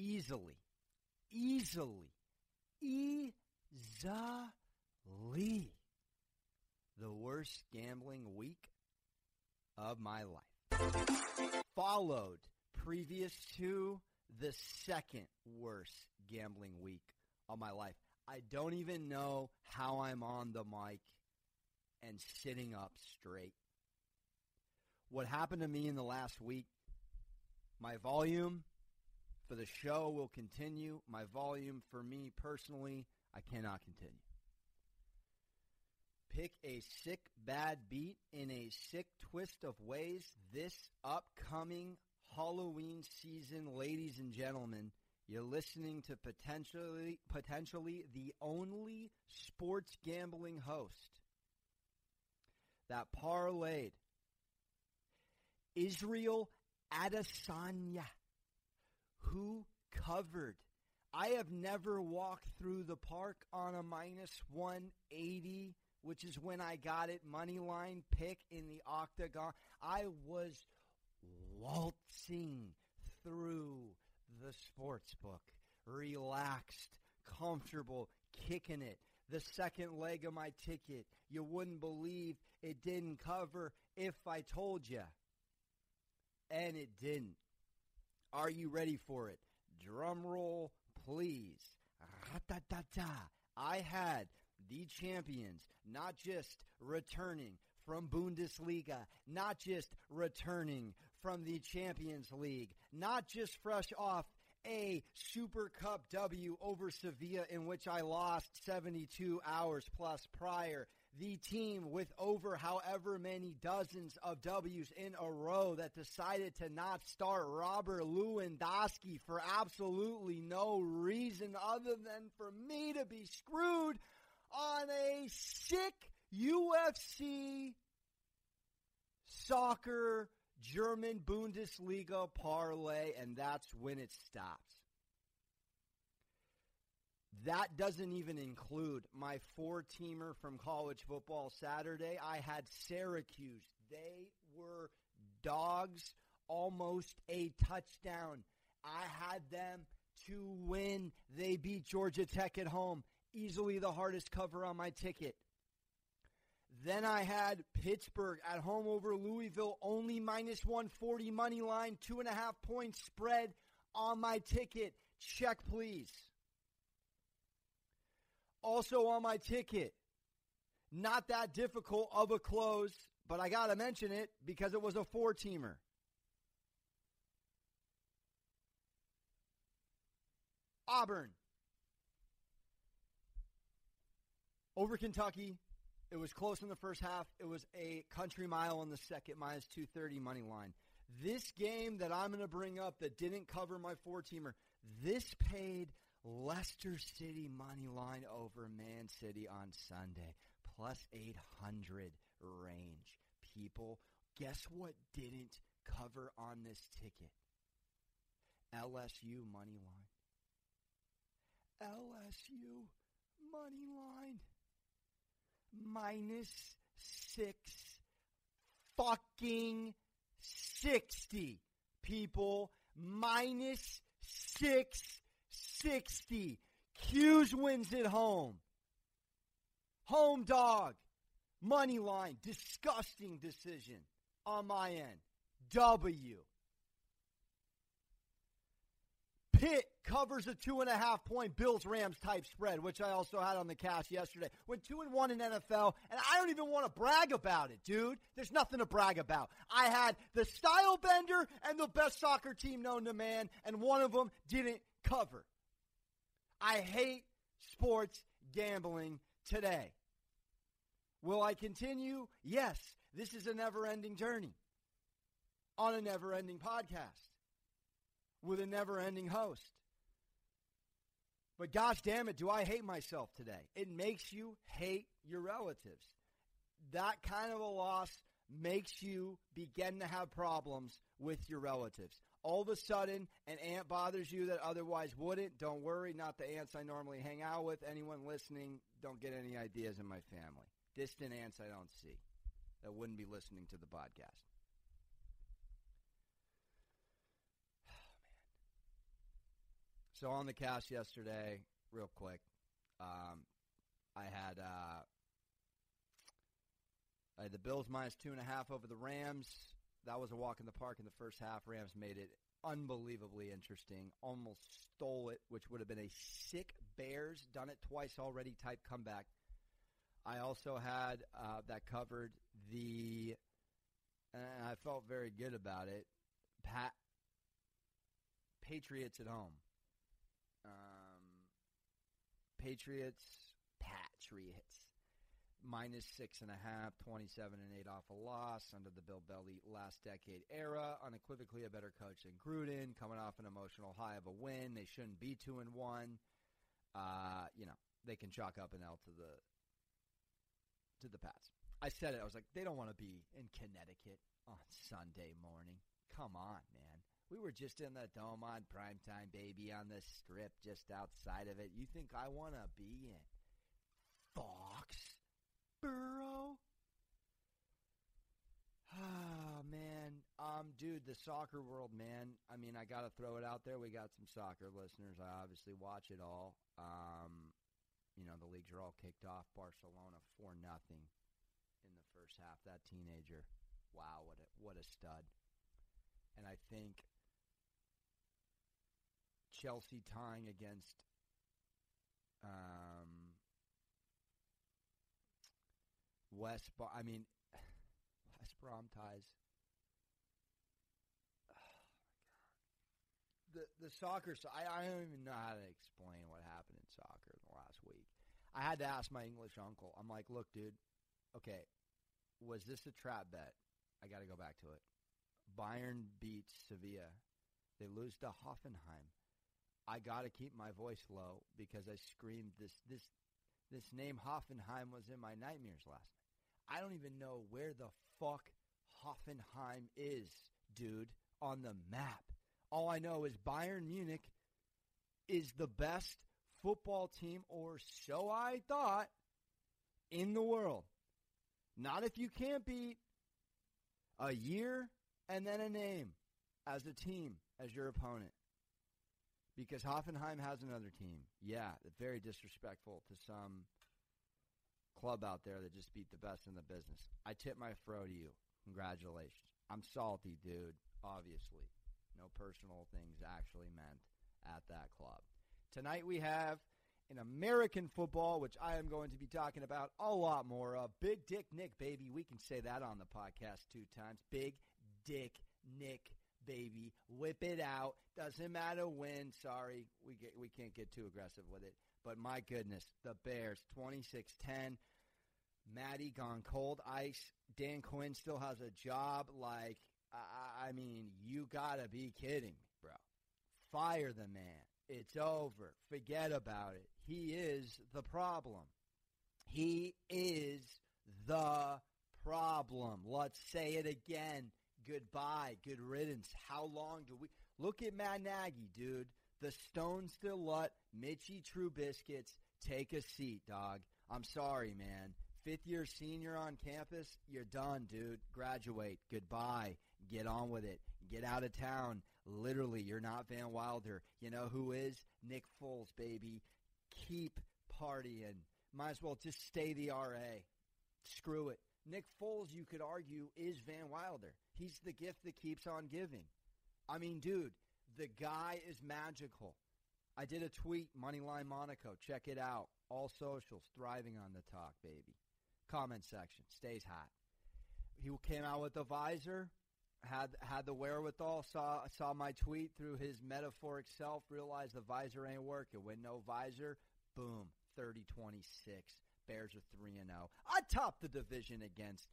easily, easily, easily the worst gambling week of my life. Followed previous to the second worst gambling week of my life. I don't even know how I'm on the mic and sitting up straight. What happened to me in the last week, my volume the show will continue. My volume for me personally, I cannot continue. Pick a sick bad beat in a sick twist of ways this upcoming Halloween season, ladies and gentlemen. You're listening to potentially potentially the only sports gambling host that parlayed Israel Adesanya, who covered. I have never walked through the park on a minus 180, which is when I got it money line pick in the octagon. I was waltzing through the sports book, relaxed, comfortable, kicking it. The second leg of my ticket, you wouldn't believe it didn't cover if I told you. And it didn't. Are you ready for it? Drum roll, please. I had the champions not just returning from Bundesliga, not just returning from the Champions League, not just fresh off a Super Cup W over Sevilla in which I lost 72 hours plus prior. The team with over however many dozens of W's in a row that decided to not start Robert Lewandowski for absolutely no reason other than for me to be screwed on a sick UFC soccer German Bundesliga parlay, and that's when it stops. That doesn't even include my four teamer from college football Saturday. I had Syracuse. They were dogs, almost a touchdown. I had them to win. They beat Georgia Tech at home. Easily the hardest cover on my ticket. Then I had Pittsburgh at home over Louisville, only minus 140 money line, two and a half points spread on my ticket. Check, please. Also on my ticket, not that difficult of a close, but I got to mention it because it was a four teamer. Auburn over Kentucky, it was close in the first half. It was a country mile in the second, minus 230 money line. This game that I'm going to bring up that didn't cover my four teamer, this paid Leicester City money line over Man City on Sunday, plus 800 range. People, guess what didn't cover on this ticket? LSU money line. LSU money line minus six fucking 60. People, minus 660. Cuse wins at home. Home dog. Money line. Disgusting decision on my end. W. Pitt covers a two and a half point Bills Rams type spread, which I also had on the cash yesterday. Went two and one in NFL, and I don't even want to brag about it, dude. There's nothing to brag about. I had the Stylebender and the best soccer team known to man, and one of them didn't cover. I hate sports gambling today. Will I continue? Yes. This is a never ending journey on a never ending podcast with a never ending host. But gosh damn it, do I hate myself today? It makes you hate your relatives. That kind of a loss makes you begin to have problems with your relatives. All of a sudden, an aunt bothers you that otherwise wouldn't. Don't worry, not the aunts I normally hang out with. Anyone listening, don't get any ideas in my family. Distant aunts I don't see that wouldn't be listening to the podcast. So on the cast yesterday, real quick, um, I had uh, I had the Bills minus two and a half over the Rams. That was a walk in the park in the first half. Rams made it unbelievably interesting. Almost stole it, which would have been a sick Bears done it twice already type comeback. I also had uh, that covered the, and I felt very good about it. Pat Patriots at home. Um, Patriots, Patriots minus six and a half, 27 and eight off a loss under the Bill Belly last decade era. Unequivocally a better coach than Gruden, coming off an emotional high of a win. They shouldn't be two and one. Uh, you know, they can chalk up an L to the to the Pats. I said it. I was like, they don't want to be in Connecticut on Sunday morning. Come on, man. We were just in the dome on primetime, baby, on the strip just outside of it. You think I want to be in Foxborough? Ah, man. Um, dude, the soccer world, man. I mean, I got to throw it out there. We got some soccer listeners. I obviously watch it all. Um, you know, the leagues are all kicked off. Barcelona 4 nothing in the first half. That teenager. Wow, what a what a stud. And I think Chelsea tying against um, West. I mean, West Brom ties. Oh. The the soccer. I I don't even know how to explain what happened in soccer in the last week. I had to ask my English uncle. I'm like, look, dude. Okay, was this a trap bet? I got to go back to it. Bayern beats Sevilla. They lose to Hoffenheim. I got to keep my voice low because I screamed this this this name Hoffenheim was in my nightmares last night. I don't even know where the fuck Hoffenheim is, dude, on the map. All I know is Bayern Munich is the best football team, or so I thought, in the world. Not if you can't beat a year and then a name as a team as your opponent because Hoffenheim has another team. Yeah, very disrespectful to some club out there that just beat the best in the business. I tip my fro to you. Congratulations. I'm salty, dude, obviously. No personal things actually meant at that club. Tonight we have in American football, which I am going to be talking about a lot more of. Big Dick Nick, baby. We can say that on the podcast two times. Big Dick Nick baby. Whip it out. Doesn't matter when. Sorry, we get we can't get too aggressive with it. But my goodness, the Bears 26-10. Maddie gone cold ice. Dan Quinn still has a job. Like, I, I mean, you gotta be kidding me, bro. Fire the man. It's over. Forget about it. He is the problem. He is the problem. Let's say it again goodbye, good riddance. How long do we look at Matt Nagy, dude? The Stone still let Mitchy Trubiscuits take a seat, dog. I'm sorry, man. Fifth year senior on campus, you're done, dude. Graduate. Goodbye. Get on with it. Get out of town. Literally, you're not Van Wilder. You know who is? Nick Foles, baby. Keep partying. Might as well just stay the RA. Screw it. Nick Foles, you could argue, is Van Wilder. He's the gift that keeps on giving. I mean, dude, the guy is magical. I did a tweet, Moneyline Monaco. Check it out. All socials, thriving on the talk, baby. Comment section stays hot. He came out with the visor, had had the wherewithal, saw saw my tweet through his metaphoric self, realized the visor ain't working. With no visor, boom, 30-26. Bears are 3 and 0. Atop the division against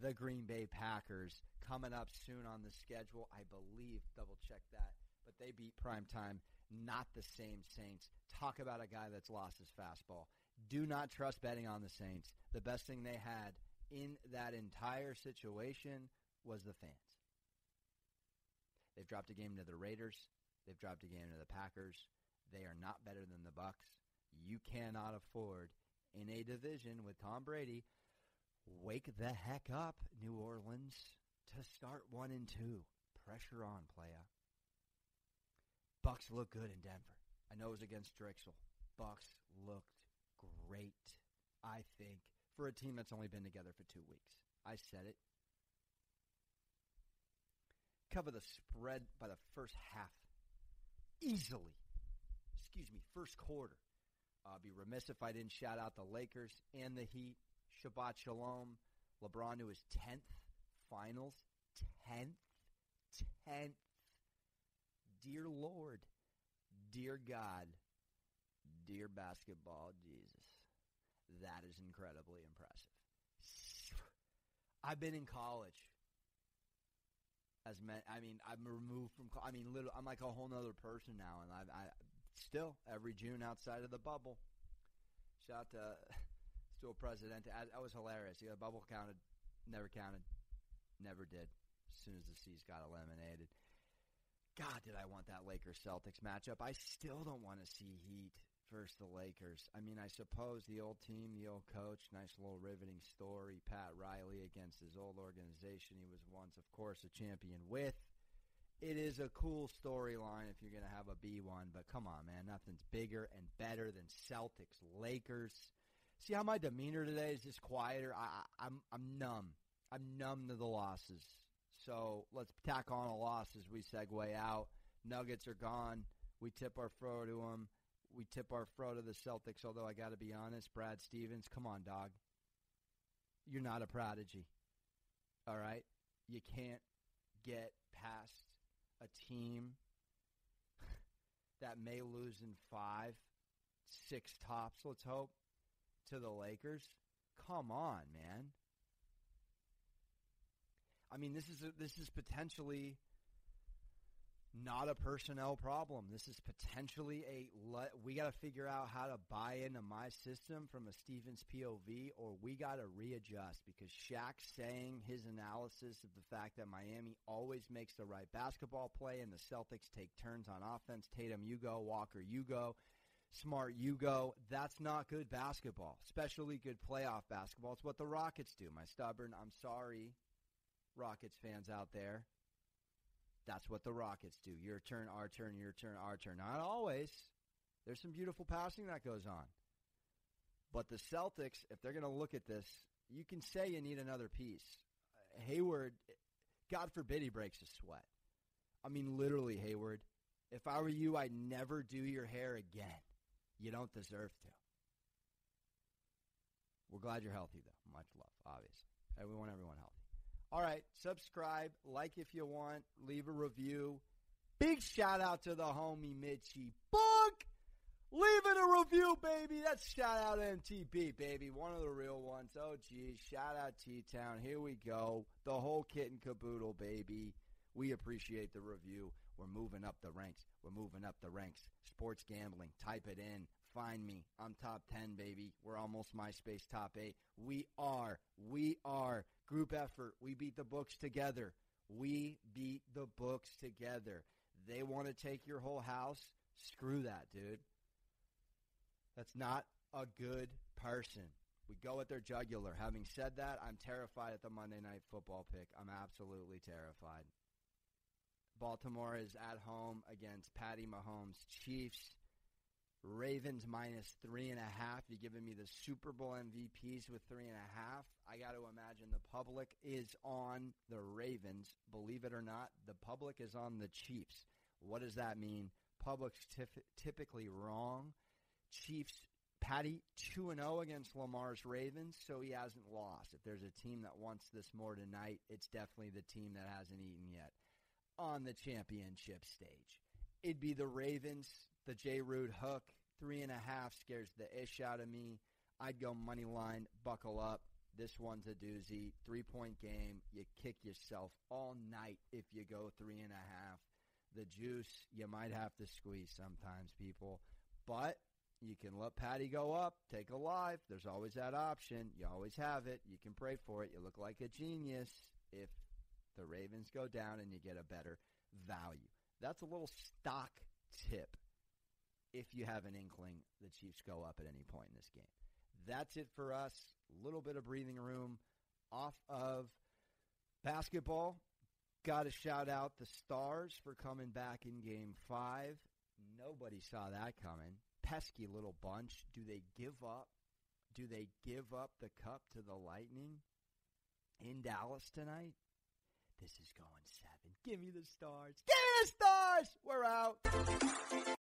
the Green Bay Packers coming up soon on the schedule. I believe, double check that. But they beat prime time, not the same Saints. Talk about a guy that's lost his fastball. Do not trust betting on the Saints. The best thing they had in that entire situation was the fans. They've dropped a game to the Raiders. They've dropped a game to the Packers. They are not better than the Bucs. You cannot afford in a division with Tom Brady Wake the heck up, New Orleans, to start one and two. Pressure on, playa. Bucs look good in Denver. I know it was against Driskel. Bucs looked great, I think, for a team that's only been together for two weeks. I said it. Cover the spread by the first half. Easily. Excuse me, first quarter. Uh, be remiss if I didn't shout out the Lakers and the Heat. Shabbat Shalom. LeBron to his 10th finals. 10th. 10th. Dear Lord. Dear God. Dear basketball Jesus. That is incredibly impressive. I've been in college. As men, I mean, I'm removed from. I mean, little. I'm like a whole other person now, and I, I still every June outside of the bubble. Shout out to still president. That was hilarious. The bubble counted, never counted, never did. As soon as the C's got eliminated. God, did I want that Lakers Celtics matchup? I still don't want to see Heat versus the Lakers. I mean, I suppose the old team, the old coach, nice little riveting story. Pat Riley against his old organization he was once, of course, a champion with. It is a cool storyline if you're going to have a B1, but come on, man. Nothing's bigger and better than Celtics Lakers. See how my demeanor today is just quieter? I, I'm, I'm numb. I'm numb to the losses. So let's tack on a loss as we segue out. Nuggets are gone. We tip our throw to them we tip our fro to the Celtics, although I got to be honest, Brad Stevens, come on, dog. You're not a prodigy. All right? You can't get past a team that may lose in five, six tops, let's hope, to the Lakers. Come on, man. I mean, this is a, this is potentially not a personnel problem. This is potentially a we got to figure out how to buy into my system from a Stevens POV, or we got to readjust because Shaq saying his analysis of the fact that Miami always makes the right basketball play and the Celtics take turns on offense. Tatum, you go. Walker, you go. Smart, you go. That's not good basketball, especially good playoff basketball. It's what the Rockets do. My stubborn, I'm sorry, Rockets fans out there. That's what the Rockets do. Your turn, our turn, your turn, our turn. Not always. There's some beautiful passing that goes on. But the Celtics, if they're going to look at this, you can say you need another piece. Hayward, God forbid he breaks a sweat. I mean, literally, Hayward. If I were you, I'd never do your hair again. You don't deserve to. We're glad you're healthy, though. Much love, obviously. We want everyone healthy. All right, subscribe, like if you want, leave a review. Big shout out to the homie Mitchy Bunk. Leaving a review, baby. That's shout out MTB, baby. One of the real ones. Oh, geez. Shout out T Town. Here we go. The whole kit and caboodle, baby. We appreciate the review. We're moving up the ranks. We're moving up the ranks. Sports gambling. Type it in. Find me. I'm top 10, baby. We're almost MySpace top 8. We are. We are. Group effort. We beat the books together. We beat the books together. They want to take your whole house. Screw that, dude. That's not a good person. We go at their jugular. Having said that, I'm terrified at the Monday night football pick. I'm absolutely terrified. Baltimore is at home against Patty Mahomes' Chiefs. Ravens minus three and a half. You're giving me the Super Bowl MVPs with three and a half. I got to imagine the public is on the Ravens. Believe it or not, the public is on the Chiefs. What does that mean? Public's tif- typically wrong. Chiefs, Patty 2 and 0 against Lamar's Ravens, so he hasn't lost. If there's a team that wants this more tonight, it's definitely the team that hasn't eaten yet on the championship stage. It'd be the Ravens the J. Root hook. Three and a half scares the ish out of me. I'd go money line, buckle up. This one's a doozy. Three point game. You kick yourself all night if you go three and a half. The juice, you might have to squeeze sometimes, people. But you can let Patty go up, take a live. There's always that option. You always have it. You can pray for it. You look like a genius if the Ravens go down and you get a better value. That's a little stock tip if you have an inkling the Chiefs go up at any point in this game. That's it for us. A little bit of breathing room off of basketball. Got to shout out the Stars for coming back in game five. Nobody saw that coming. Pesky little bunch. Do they give up? Do they give up the cup to the Lightning in Dallas tonight? This is going seven. Give me the stars. Give me the stars. We're out.